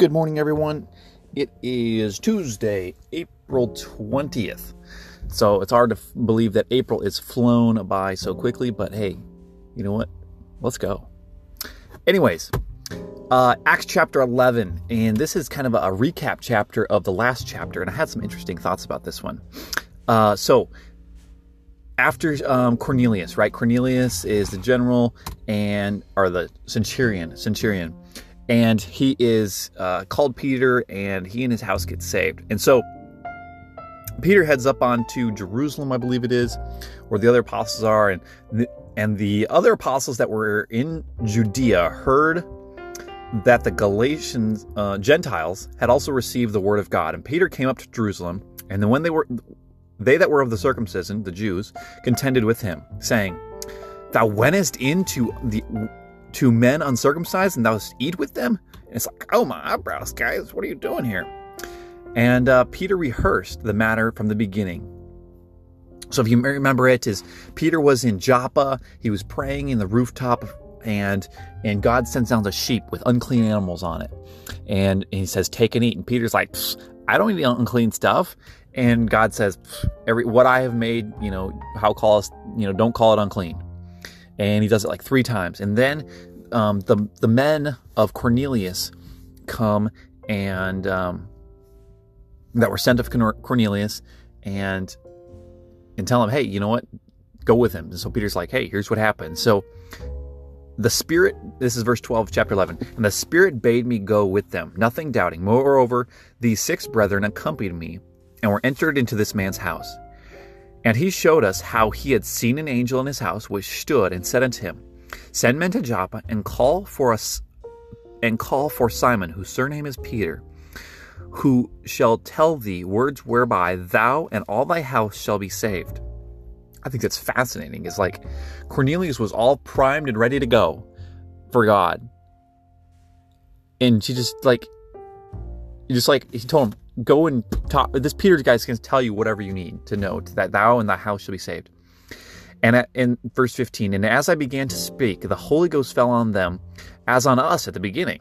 Good morning, everyone. It is Tuesday, April 20th. So it's hard to f- believe that April is flown by so quickly, but hey, you know what? Let's go. Anyways, uh, Acts chapter 11, and this is kind of a, recap chapter of the last chapter, and I had some interesting thoughts about this one. Uh, so, after um, Cornelius, right? Cornelius is the general and or the centurion, centurion, and he is uh, called Peter, and he and his house get saved. And so Peter heads up on to Jerusalem, I believe it is, where the other apostles are, and the, and the other apostles that were in Judea heard that the Galatians uh, Gentiles had also received the word of God, and Peter came up to Jerusalem, and then when they were they that were of the circumcision, the Jews, contended with him, saying, Thou wentest into the to men uncircumcised and thou eat with them? And it's like, oh my eyebrows, guys, what are you doing here? And uh, Peter rehearsed the matter from the beginning. So if you remember it, is Peter was in Joppa, he was praying in the rooftop, and and God sends down a sheep with unclean animals on it, and, and he says, "Take and eat." And Peter's like, "I don't eat unclean stuff." And God says, "Every what I have made, you know, how call us, you know, don't call it unclean." And he does it like three times. And then um, the the men of Cornelius come and um, that were sent of Cornelius and and tell him, hey, you know what, go with him. And so Peter's like, hey, here's what happened. So the Spirit, this is verse 12, chapter 11, and the Spirit bade me go with them, nothing doubting. Moreover, these six brethren accompanied me and were entered into this man's house. And he showed us how he had seen an angel in his house, which stood and said unto him, Send men to Joppa and call for us and call for Simon, whose surname is Peter, who shall tell thee words whereby thou and all thy house shall be saved. I think that's fascinating. Is like Cornelius was all primed and ready to go for God. And she just like just like he told him, go and talk. This Peter guy's going to tell you whatever you need to know that thou and thy house shall be saved. And in verse 15, and as I began to speak, the Holy Ghost fell on them as on us at the beginning.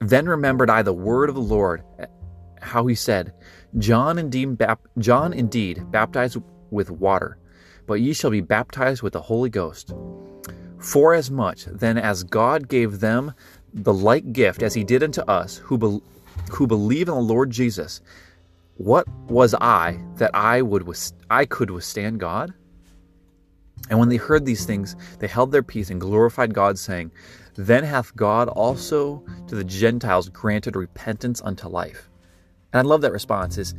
Then remembered I the word of the Lord, how he said, John indeed, bap- John indeed baptized with water, but ye shall be baptized with the Holy Ghost. For as much then as God gave them the like gift as he did unto us, who, be- who believe in the Lord Jesus, what was I that I would I could withstand God? And when they heard these things, they held their peace and glorified God, saying, Then hath God also to the Gentiles granted repentance unto life. And I love that response is,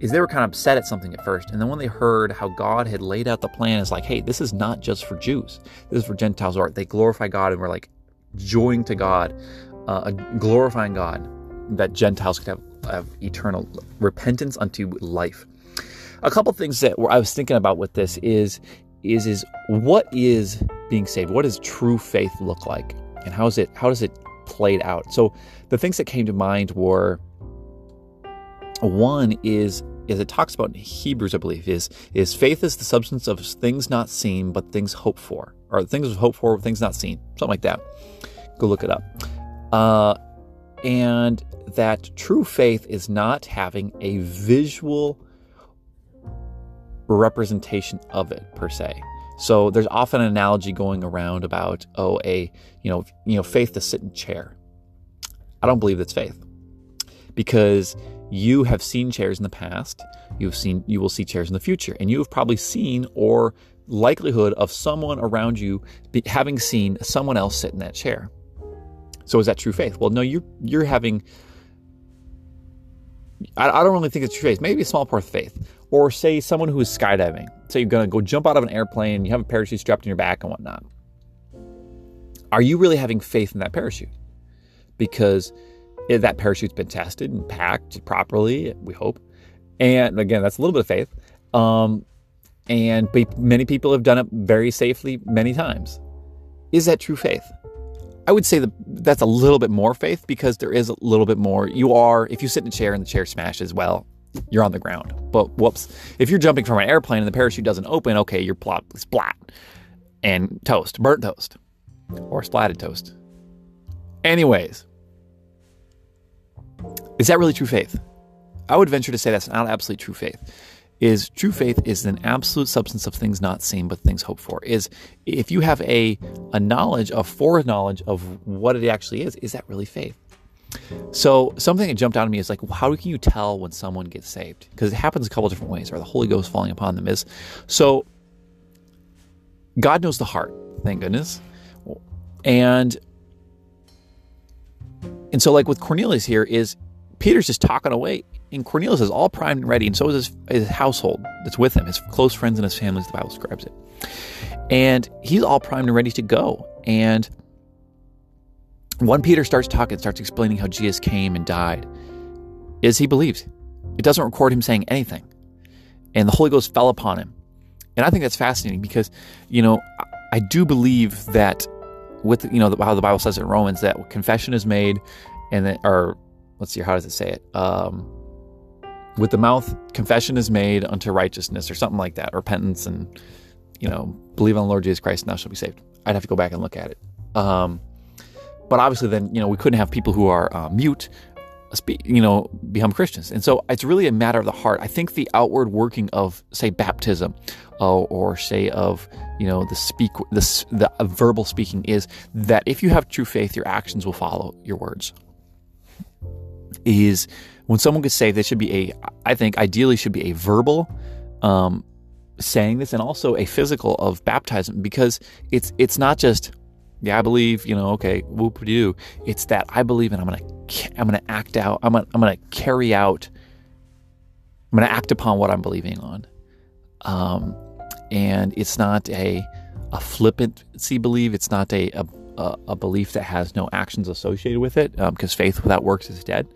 is they were kind of upset at something at first. And then when they heard how God had laid out the plan, it's like, hey, this is not just for Jews. This is for Gentiles. Or they glorify God and we're like joying to God, uh, glorifying God that Gentiles could have, have eternal repentance unto life. A couple things that I was thinking about with this is is is what is being saved? What does true faith look like, and how is it how does it played out? So the things that came to mind were one is is it talks about in Hebrews, I believe, is is faith is the substance of things not seen but things hoped for, or things hoped for, things not seen, something like that. Go look it up. Uh, and that true faith is not having a visual representation of it per se. So there's often an analogy going around about oh a you know you know faith to sit in chair. I don't believe that's faith because you have seen chairs in the past, you've seen you will see chairs in the future, and you have probably seen or likelihood of someone around you be, having seen someone else sit in that chair. So is that true faith? Well, no, you're you're having. I, I don't really think it's true faith. Maybe a small part of faith, or say someone who is skydiving. Say you're gonna go jump out of an airplane, you have a parachute strapped in your back and whatnot. Are you really having faith in that parachute? Because that parachute's been tested and packed properly, we hope. And again, that's a little bit of faith. Um, and many people have done it very safely many times. Is that true faith? I would say that that's a little bit more faith because there is a little bit more. You are, if you sit in a chair and the chair smashes, well, you're on the ground. But whoops, if you're jumping from an airplane and the parachute doesn't open, okay, you're plop, splat and toast, burnt toast or splatted toast. Anyways, Is that really true faith? I would venture to say that's not absolute true faith. Is true faith is an absolute substance of things not seen but things hoped for. Is if you have a a knowledge, a foreknowledge of what it actually is, is that really faith? So something that jumped out at me is like, how can you tell when someone gets saved? Because it happens a couple different ways, or the Holy Ghost falling upon them is. So God knows the heart, thank goodness, and and so like with Cornelius here is Peter's just talking away, and Cornelius is all primed and ready, and so is his, his household that's with him, his close friends and his family, as the Bible describes it. And he's all primed and ready to go. And 1 Peter starts talking, starts explaining how Jesus came and died, is he believes. It doesn't record him saying anything. And the Holy Ghost fell upon him. And I think that's fascinating because, you know, I do believe that with, you know, how the Bible says in Romans that confession is made and that, or let's see, how does it say it? Um, with the mouth, confession is made unto righteousness, or something like that, repentance, and you know, believe on the Lord Jesus Christ, and thou shalt be saved. I'd have to go back and look at it. Um, but obviously, then you know, we couldn't have people who are uh, mute, uh, speak, you know, become Christians, and so it's really a matter of the heart. I think the outward working of, say, baptism, uh, or say of you know the speak the the verbal speaking is that if you have true faith, your actions will follow your words is when someone gets saved, they should be a, I think, ideally should be a verbal um, saying this and also a physical of baptism because it's it's not just yeah I believe you know okay whoop do it's that I believe and I'm gonna I'm gonna act out I'm gonna, I'm gonna carry out I'm gonna act upon what I'm believing on. Um, and it's not a a flippancy believe it's not a, a a, a belief that has no actions associated with it, because um, faith without works is dead,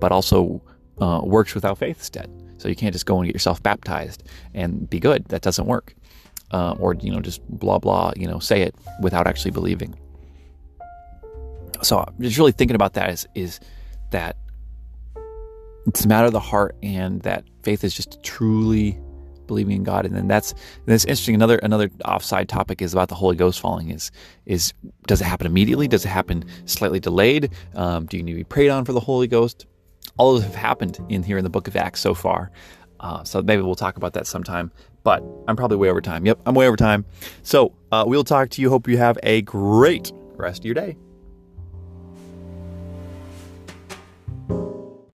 but also uh, works without faith is dead. So you can't just go and get yourself baptized and be good. That doesn't work. Uh, or you know just blah blah you know say it without actually believing. So just really thinking about that is is that it's a matter of the heart and that faith is just truly believing in God. And then that's that's interesting. Another another offside topic is about the Holy Ghost falling. Is is does it happen immediately? Does it happen slightly delayed? Um, do you need to be prayed on for the Holy Ghost? All those have happened in here in the Book of Acts so far. Uh, so maybe we'll talk about that sometime. But I'm probably way over time. Yep, I'm way over time. So uh, we'll talk to you. Hope you have a great rest of your day.